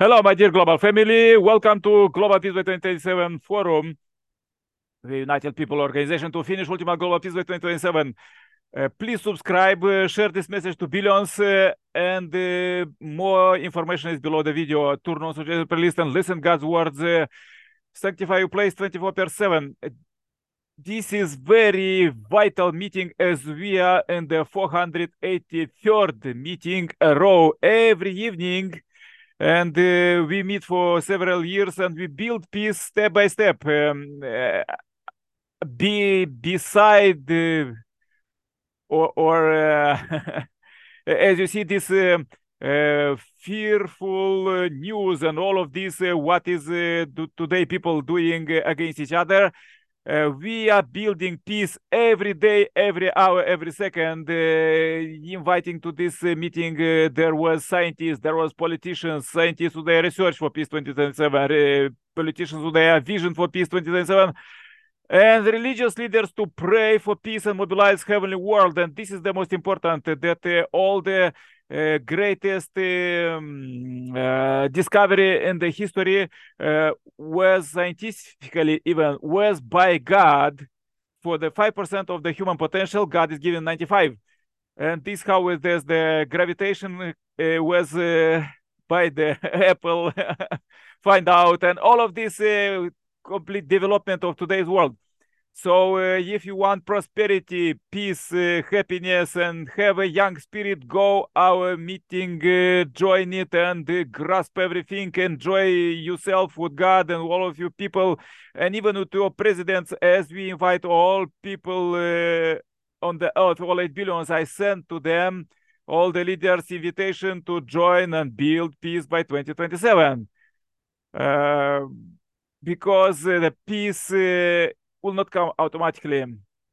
Hello, my dear global family. Welcome to Global Peace by 2027 Forum, the United People Organization to finish Ultima Global Peace by 2027. Uh, please subscribe, uh, share this message to billions, uh, and uh, more information is below the video. Turn on suggested playlist and listen God's words. Uh, sanctify your place 24 per 7. This is very vital meeting as we are in the 483rd meeting a row every evening and uh, we meet for several years and we build peace step by step. Um, uh, be beside uh, or, or uh, as you see this uh, uh, fearful news and all of this what is today people doing against each other uh, we are building peace every day, every hour, every second. Uh, inviting to this uh, meeting, there was scientists, there was politicians, scientists with their research for peace 2027, politicians with their vision for peace 2027 and religious leaders to pray for peace and mobilize heavenly world and this is the most important that uh, all the uh, greatest uh, discovery in the history uh, was scientifically even was by god for the 5% of the human potential god is given 95 and this how there's the gravitation uh, was uh, by the apple find out and all of this complete development of today's world. So uh, if you want prosperity, peace, uh, happiness, and have a young spirit, go our meeting, uh, join it, and uh, grasp everything. Enjoy yourself with God and all of you people, and even with your presidents, as we invite all people uh, on the earth, all eight billions. I send to them all the leaders' invitation to join and build peace by 2027 because uh, the peace uh, will not come automatically.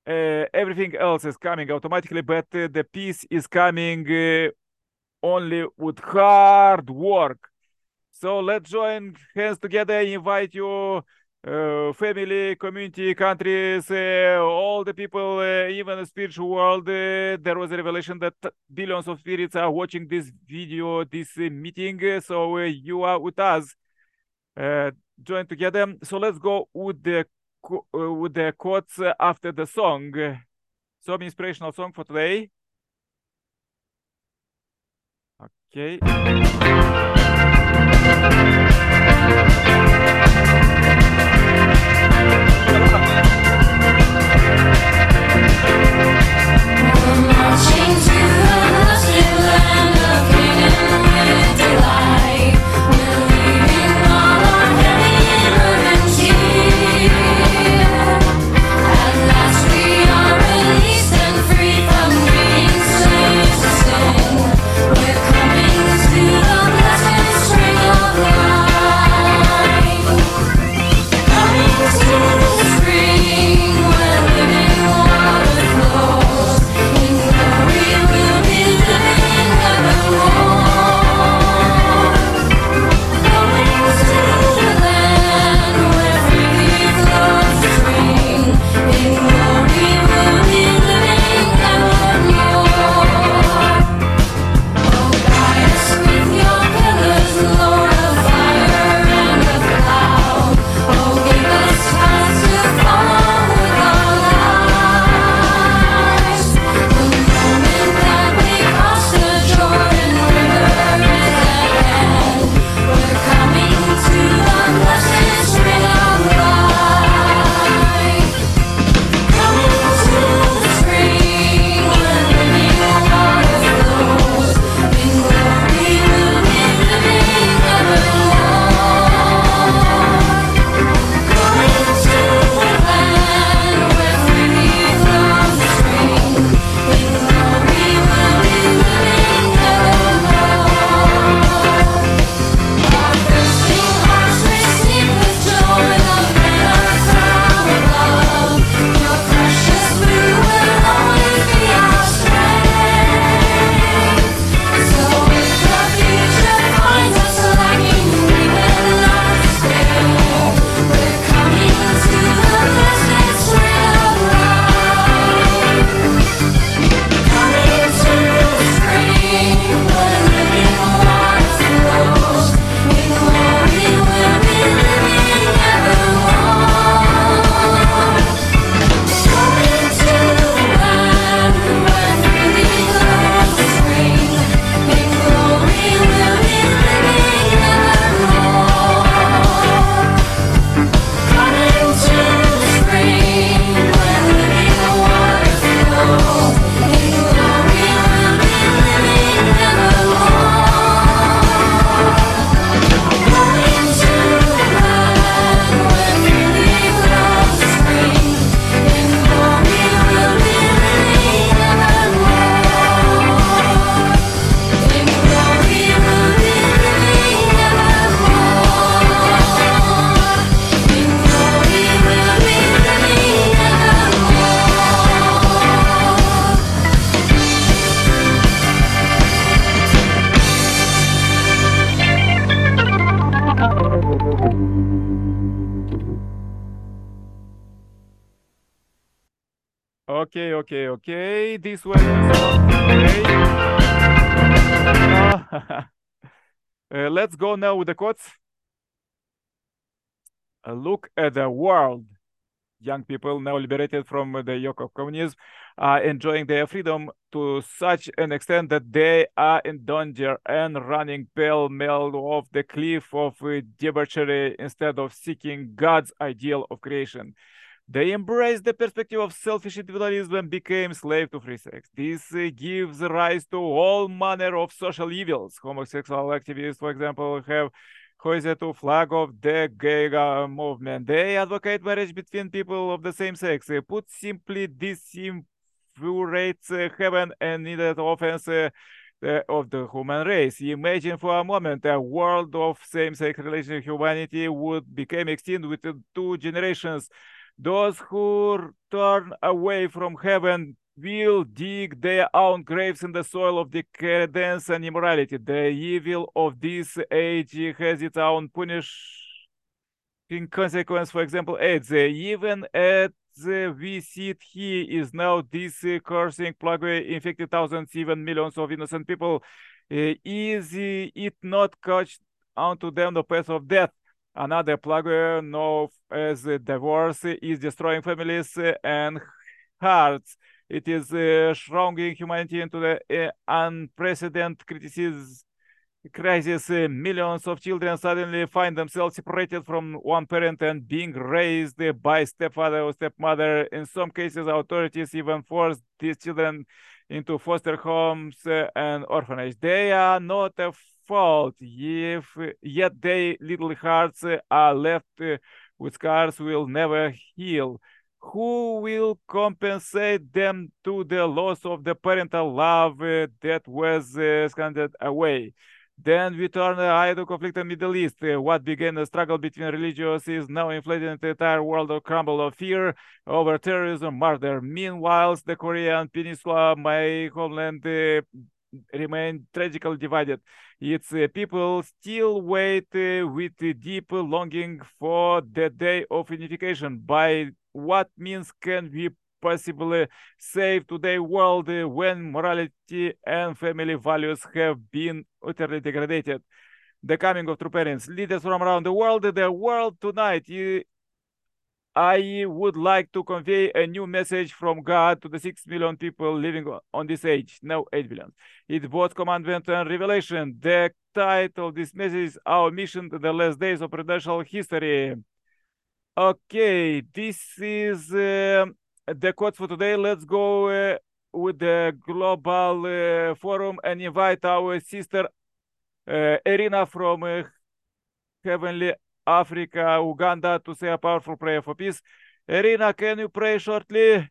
Uh, everything else is coming automatically, but the peace is coming only with hard work. So let's join hands together, invite you, uh, family, community, countries, uh, all the people, uh, even the spiritual world. there was a revelation that billions of spirits are watching this video, this meeting. So you are with us join together. So let's go with the uh, Uh, with the quotes after the song. Some inspirational song for today. Okay. Okay. This one is okay. Uh, uh, let's go now with the quotes. Uh, look at the world. Young people now liberated from the yoke of communism are enjoying their freedom to such an extent that they are in danger and running pell-mell off the cliff of debauchery instead of seeking God's ideal of creation. They embraced the perspective of selfish individualism and became slave to free sex. This uh, gives rise to all manner of social evils. Homosexual activists, for example, have hoisted a flag of the gay movement. They advocate marriage between people of the same sex. Uh, put simply, this infuriates uh, heaven and needed offense uh, of the human race. Imagine for a moment a world of same-sex relation humanity would become extinct within two generations. Those who turn away from heaven will dig their own graves in the soil of decadence and immorality. The evil of this age has its own punishing consequence. For example, AIDS. Even as we see here is now this cursing plague infected thousands, even millions of innocent people. Uh, is it not catched onto them the path of death? Another plague known as divorce is destroying families and hearts. It is uh, shrouding humanity into the uh, unprecedented crisis. Uh, millions of children suddenly find themselves separated from one parent and being raised by stepfather or stepmother. In some cases, authorities even force these children into foster homes and orphanage. They are not fault, if, yet their little hearts are left with scars will never heal who will compensate them to the loss of the parental love uh, that was uh, away. Then we turn the eye to conflict in the Middle East. Uh, what began a struggle between religions is now inflating the entire world of crumble of fear over terrorism, murder. Meanwhile, the Korean Peninsula, my homeland, uh, remain tragically divided. Its uh, people still wait uh, with deep longing for the day of unification. By what means can we possibly save today's world when morality and family values have been utterly degraded? The coming of true parents, leaders from around the world, the world tonight I would like to convey a new message from God to the 6 million people living on this age, now 8 billion. It's both commandment and revelation. The title of this message is Our Mission to the Last Days of Providential History. Okay, this is uh, the quote for today. Let's go uh, with the global uh, forum and invite our sister uh, Irina from uh, Heavenly Africa, Uganda to say a powerful prayer for peace. Irina, can you pray shortly?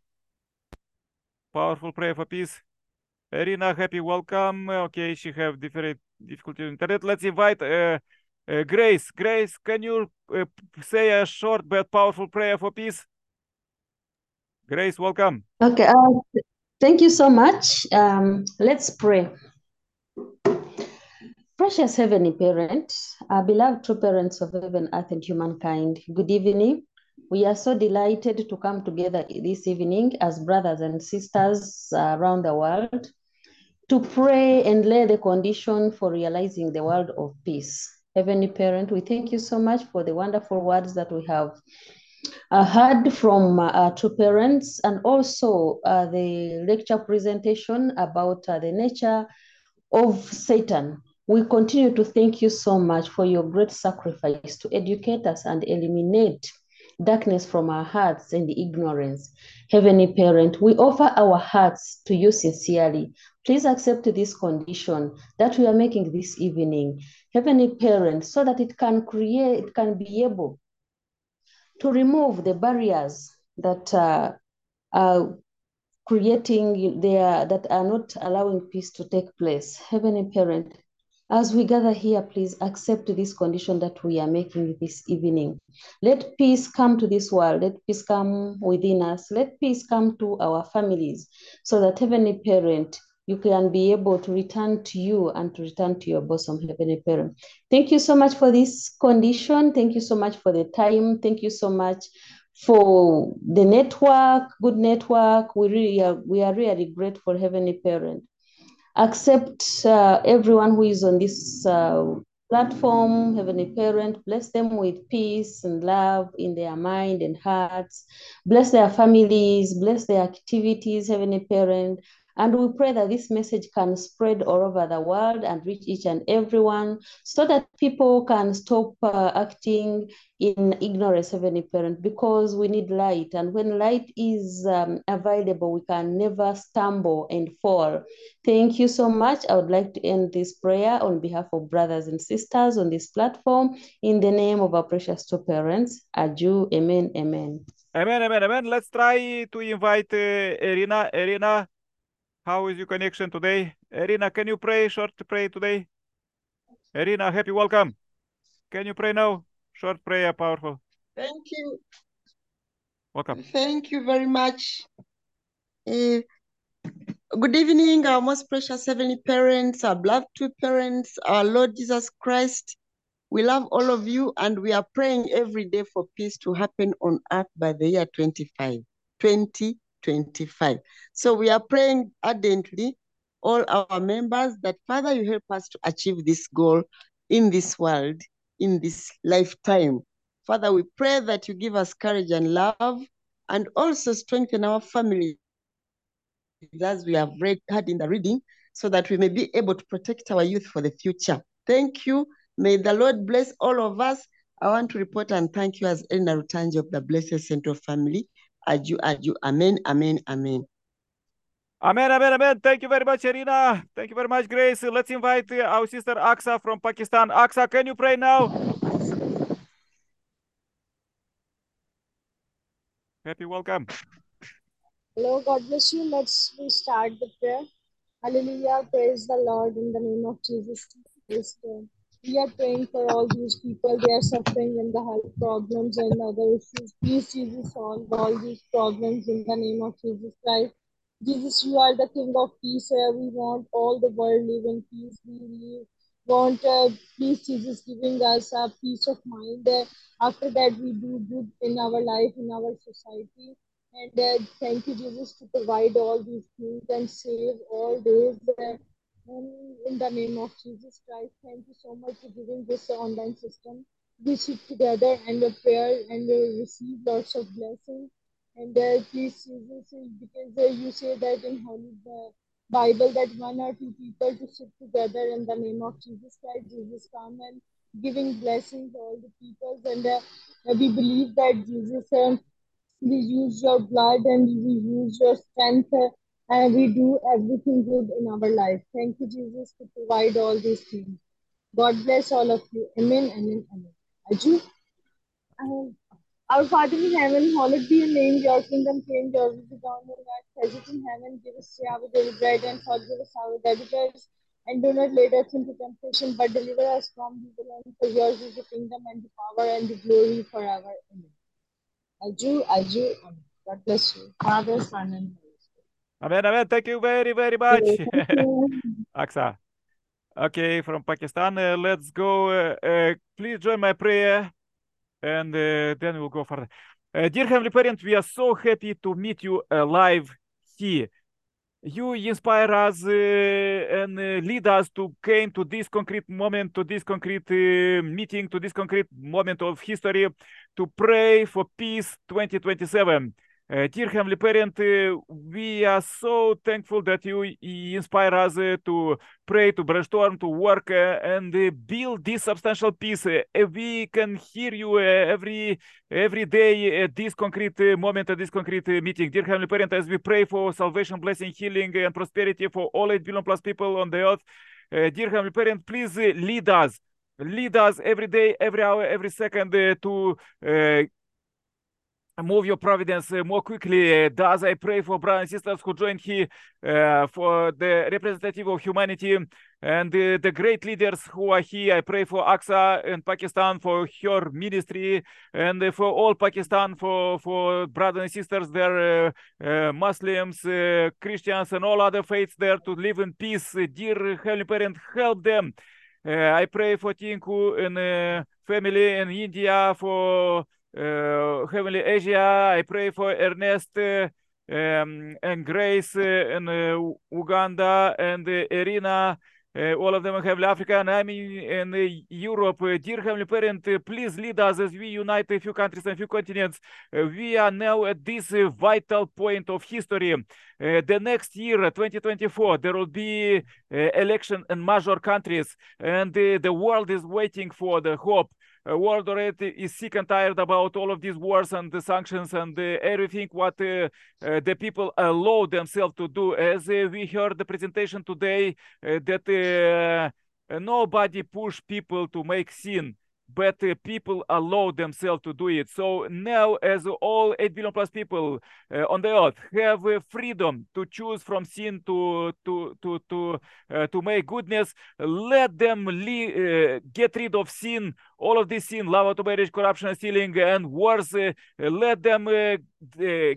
Powerful prayer for peace. Irina, happy welcome. Okay, she have different difficulty in internet. Let's invite uh, uh, Grace. Grace, can you uh, say a short but powerful prayer for peace? Grace, welcome. Okay, uh, thank you so much. Um, let's pray. Precious Heavenly Parent, our beloved true parents of heaven, earth, and humankind, good evening. We are so delighted to come together this evening as brothers and sisters around the world to pray and lay the condition for realizing the world of peace. Heavenly Parent, we thank you so much for the wonderful words that we have uh, heard from uh, our true parents and also uh, the lecture presentation about the nature of Satan. We continue to thank you so much for your great sacrifice to educate us and eliminate darkness from our hearts and ignorance. Heavenly Parent, we offer our hearts to you sincerely. Please accept this condition that we are making this evening. Heavenly Parent, so that it can create, it can be able to remove the barriers that uh, are creating there that are not allowing peace to take place. Heavenly Parent, as we gather here, please accept this condition that we are making this evening. Let peace come to this world. Let peace come within us. Let peace come to our families so that Heavenly Parent, you can be able to return to you and to return to your bosom, Heavenly Parent. Thank you so much for this condition. Thank you so much for the time. Thank you so much for the network, good network. We really are, we are really grateful, Heavenly Parent. Accept uh, everyone who is on this uh, platform, Heavenly Parent. Bless them with peace and love in their mind and hearts. Bless their families, bless their activities, Heavenly Parent. And we pray that this message can spread all over the world and reach each and everyone so that people can stop uh, acting in ignorance, Heavenly Parent, because we need light. And when light is um, available, we can never stumble and fall. Thank you so much. I would like to end this prayer on behalf of brothers and sisters on this platform in the name of our precious true parents. Aju. amen, amen. Amen, amen, amen. Let's try to invite uh, Irina. Irina, how is your connection today? Irina, can you pray short pray today? Irina, happy welcome. Can you pray now? Short prayer, powerful. Thank you. Welcome. Thank you very much. Uh, good evening, our most precious heavenly parents, our beloved true parents, our Lord Jesus Christ. We love all of you and we are praying every day for peace to happen on earth by the year 25, 2025. So we are praying ardently, all our members, that Father, you help us to achieve this goal in this world, in this lifetime. Father, we pray that you give us courage and love and also strengthen our family as we have read heard in the reading, so that we may be able to protect our youth for the future. Thank you. May the Lord bless all of us. I want to report and thank you as Elena Rutanji of the Blessed Central Family. Aju, aju, amen, amen, amen. Amen, amen, amen. Thank you very much, Irina. Thank you very much, Grace. Let's invite uh, our sister Aksa from Pakistan. Aksa, can you pray now? Happy welcome. Hello, God bless you. Let's we start the prayer. Hallelujah. Praise the Lord in the name of Jesus. Christ. We are praying for all these people. They are suffering in the health problems and other issues. Please, Jesus, solve all these problems in the name of Jesus Christ. Jesus, you are the King of peace. Uh, we want all the world live in peace. We live, want, uh, please, Jesus, giving us a peace of mind. Uh, after that, we do good in our life, in our society. And uh, thank you, Jesus, to provide all these things and save all those. Uh, um, in the name of Jesus Christ, thank you so much for giving this online system. We sit together and uh, prayer and we receive lots of blessings. And uh, please, Jesus, because uh, you say that in Holy uh, Bible that one or two people to sit together in the name of Jesus Christ, Jesus come and giving blessings to all the peoples. And uh, we believe that Jesus, um, we use your blood and we use your strength uh, and we do everything good in our life. Thank you, Jesus, to provide all these things. God bless all of you. Amen, amen, amen. Aju? Um, our Father in heaven, hallowed be your name, your kingdom came, your will be done on earth as it in heaven. Give us today our daily bread and forgive us our debtors. And do not lead us into temptation, but deliver us from evil. And for yours is the kingdom and the power and the glory forever. Amen. Aju, Aju, Amen. God bless you. Father, Son, and Holy. Amen, amen. Thank you very, very much, Aksa. Okay, from Pakistan, uh, let's go. Uh, uh, please join my prayer and uh, then we'll go further. Uh, dear Heavenly Parent, we are so happy to meet you live here. You inspire us uh, and uh, lead us to came to this concrete moment, to this concrete uh, meeting, to this concrete moment of history, to pray for peace 2027. Uh, dear Heavenly Parent, uh, we are so thankful that you inspire us uh, to pray, to brainstorm, to work, uh, and uh, build this substantial. Uh, we can hear you every every day at this concrete moment, at this concrete meeting. Dear Heavenly Parent, as we pray for salvation, blessing, healing, and prosperity for all 8 billion plus people on the earth, dear Heavenly Parent, please lead us. Lead us every day, every hour, every second to move your providence uh, more quickly. Thus, I pray for brothers and sisters who joined here, uh, for the representative of humanity and uh, the great leaders who are here. I pray for Aksa in Pakistan, for her ministry, and for all Pakistan, for, for brothers and sisters there, Muslims, Christians, and all other faiths there to live in peace. Dear Heavenly Parent, help them. I pray for Tinku and family in India, for uh, Heavenly Asia. I pray for Ernest uh, um, and Grace uh, in uh, Uganda and uh, Irina. Uh, all of them Heavenly Africa, and I'm in, uh, Europe. Uh, dear Heavenly Parent, uh, please lead us as we unite a few countries and a few continents. Uh, we are now at this uh, vital point of history. Uh, the next year, 2024, there will be uh, election in major countries, and uh, the world is waiting for the hope. Uh, world already is sick and tired about all of these wars and the sanctions and uh, everything what uh, uh, the people allow themselves to do. As we heard the presentation today, that nobody push people to make sin but uh, people allow themselves to do it. So now, as all 8 billion plus people uh, on the earth have uh, freedom to choose from sin to to to to to make goodness, let them get rid of sin, all of this sin, love to marriage, corruption, stealing, and wars. Uh, let them uh,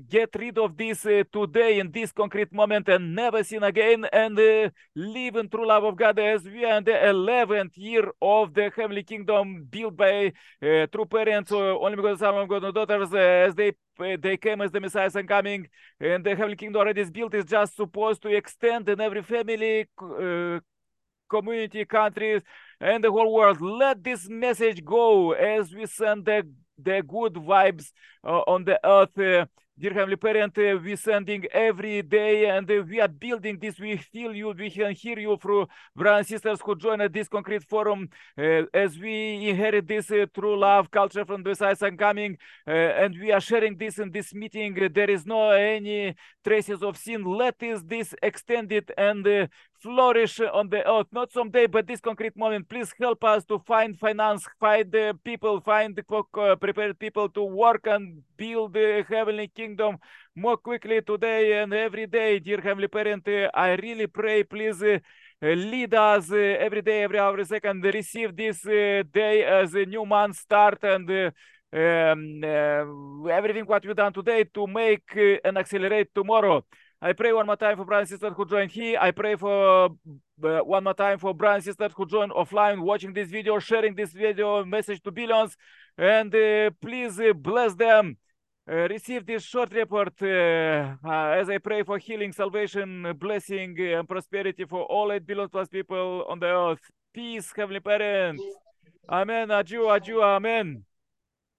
get rid of this uh, today in this concrete moment and never sin again and live in true love of God as we are in the 11th year of the heavenly kingdom built by true parents, only because of God and daughters, as they they came as the Messiah and coming, and the heavenly kingdom already is built, is just supposed to extend in every family, uh, community, countries, and the whole world. Let this message go as we send the the good vibes uh, on the earth. Uh, dear Heavenly Parent, uh, we sending every day and uh, we are building this. We feel you, we can hear you through brothers and sisters who join at this concrete forum uh, as we inherit this uh, true love culture from the Messiah coming uh, and we are sharing this in this meeting. There is no any traces of sin. Let is this extended and uh, flourish on the earth, not someday, but this concrete moment. Please help us to find finance, find the people, find uh, prepared people to work and build the heavenly kingdom more quickly today and every day. Dear Heavenly Parent, uh, I really pray, please. Uh, lead us uh, every day, every hour, every second. Receive this uh, day as a new month start and uh, um, everything what we done today to make and accelerate tomorrow. I pray one more time for brothers and sisters who joined here. I pray for uh, one more time for brothers and sisters who joined offline, watching this video, sharing this video message to billions, and uh, please uh, bless them. Uh, receive this short report uh, uh, as I pray for healing, salvation, blessing, and prosperity for all 8 billion plus people on the earth. Peace, Heavenly Parents. Amen. Aju, aju, amen.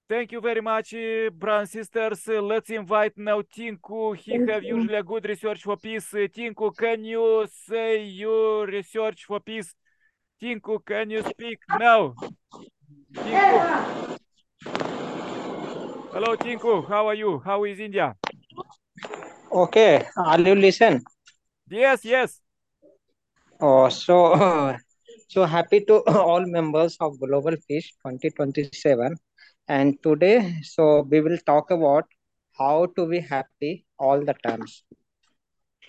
Thank you very much, uh, brothers and sisters. Let's invite now Tinku. He Thank have you. usually a good research for peace. Uh, Tinku, can you say your research for peace? Tinku, can you speak now? Tinku. Hello, Tinku. How are you? How is India? Okay, are you listen? Yes, yes. Oh, so so happy to all members of Global Fish 2027. And today, so we will talk about how to be happy all the times.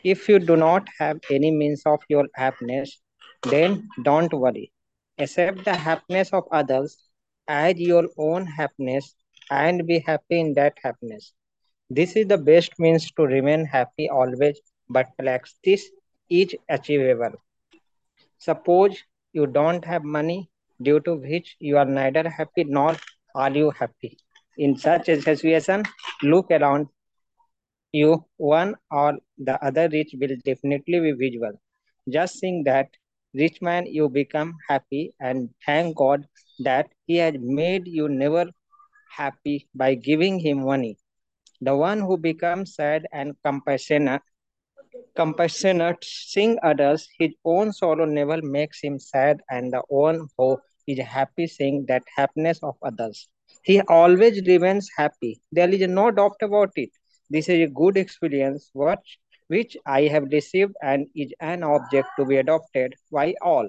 If you do not have any means of your happiness, then don't worry. Accept the happiness of others as your own happiness and be happy in that happiness. This is the best means to remain happy always, but practice is achievable. Suppose you don't have money, due to which you are neither happy nor are you happy. In such a situation, look around you, one or the other rich will definitely be visible. Just think that rich man you become happy and thank God that he has made you never happy by giving him money. The one who becomes sad and compassionate, compassionate, seeing others, his own sorrow never makes him sad, and the one who is happy seeing that happiness of others. He always remains happy. There is no doubt about it. This is a good experience, which, which I have received and is an object to be adopted by all.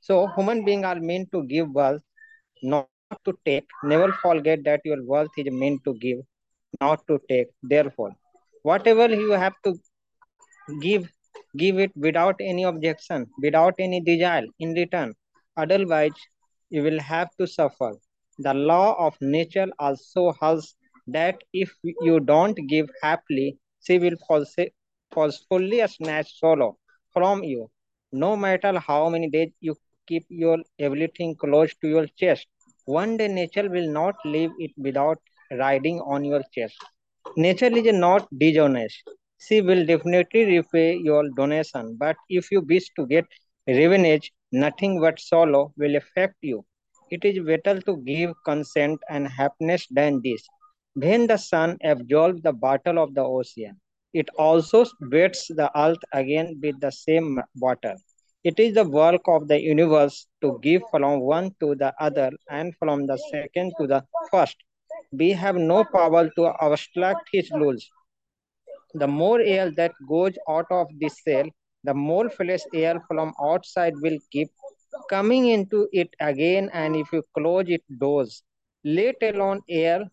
So, human beings are meant to give wealth, not to take. Never forget that your wealth is meant to give, not to take. Therefore, whatever you have to give, give it without any objection, without any desire in return. Otherwise, you will have to suffer. The law of nature also holds that if you don't give happily, she will force- forcefully snatch sorrow from you. No matter how many days you keep your everything close to your chest, One day nature will not leave it without riding on your chest. Nature is not dishonest. She will definitely repay your donation. But if you wish to get revenge, nothing but sorrow will affect you. It is better to give consent and happiness than this. When the sun absorbs the battle of the ocean, it also wets the earth again with the same water. It is the work of the universe to give from one to the other and from the second to the first. We have no power to obstruct his rules. The more air that goes out of this cell, the more fresh air from outside will keep coming into it again. And if you close its doors, let alone air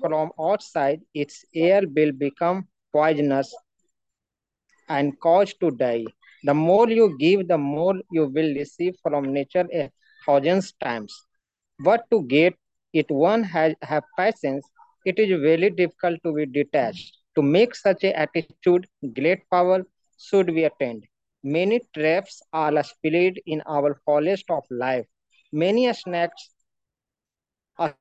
from outside, its air will become poisonous and cause to die. The more you give, the more you will receive from nature a thousand times. But to get it, one has have patience. It is very difficult to be detached. To make such an attitude, great power should be attained. Many traps are spread in our forest of life. Many snakes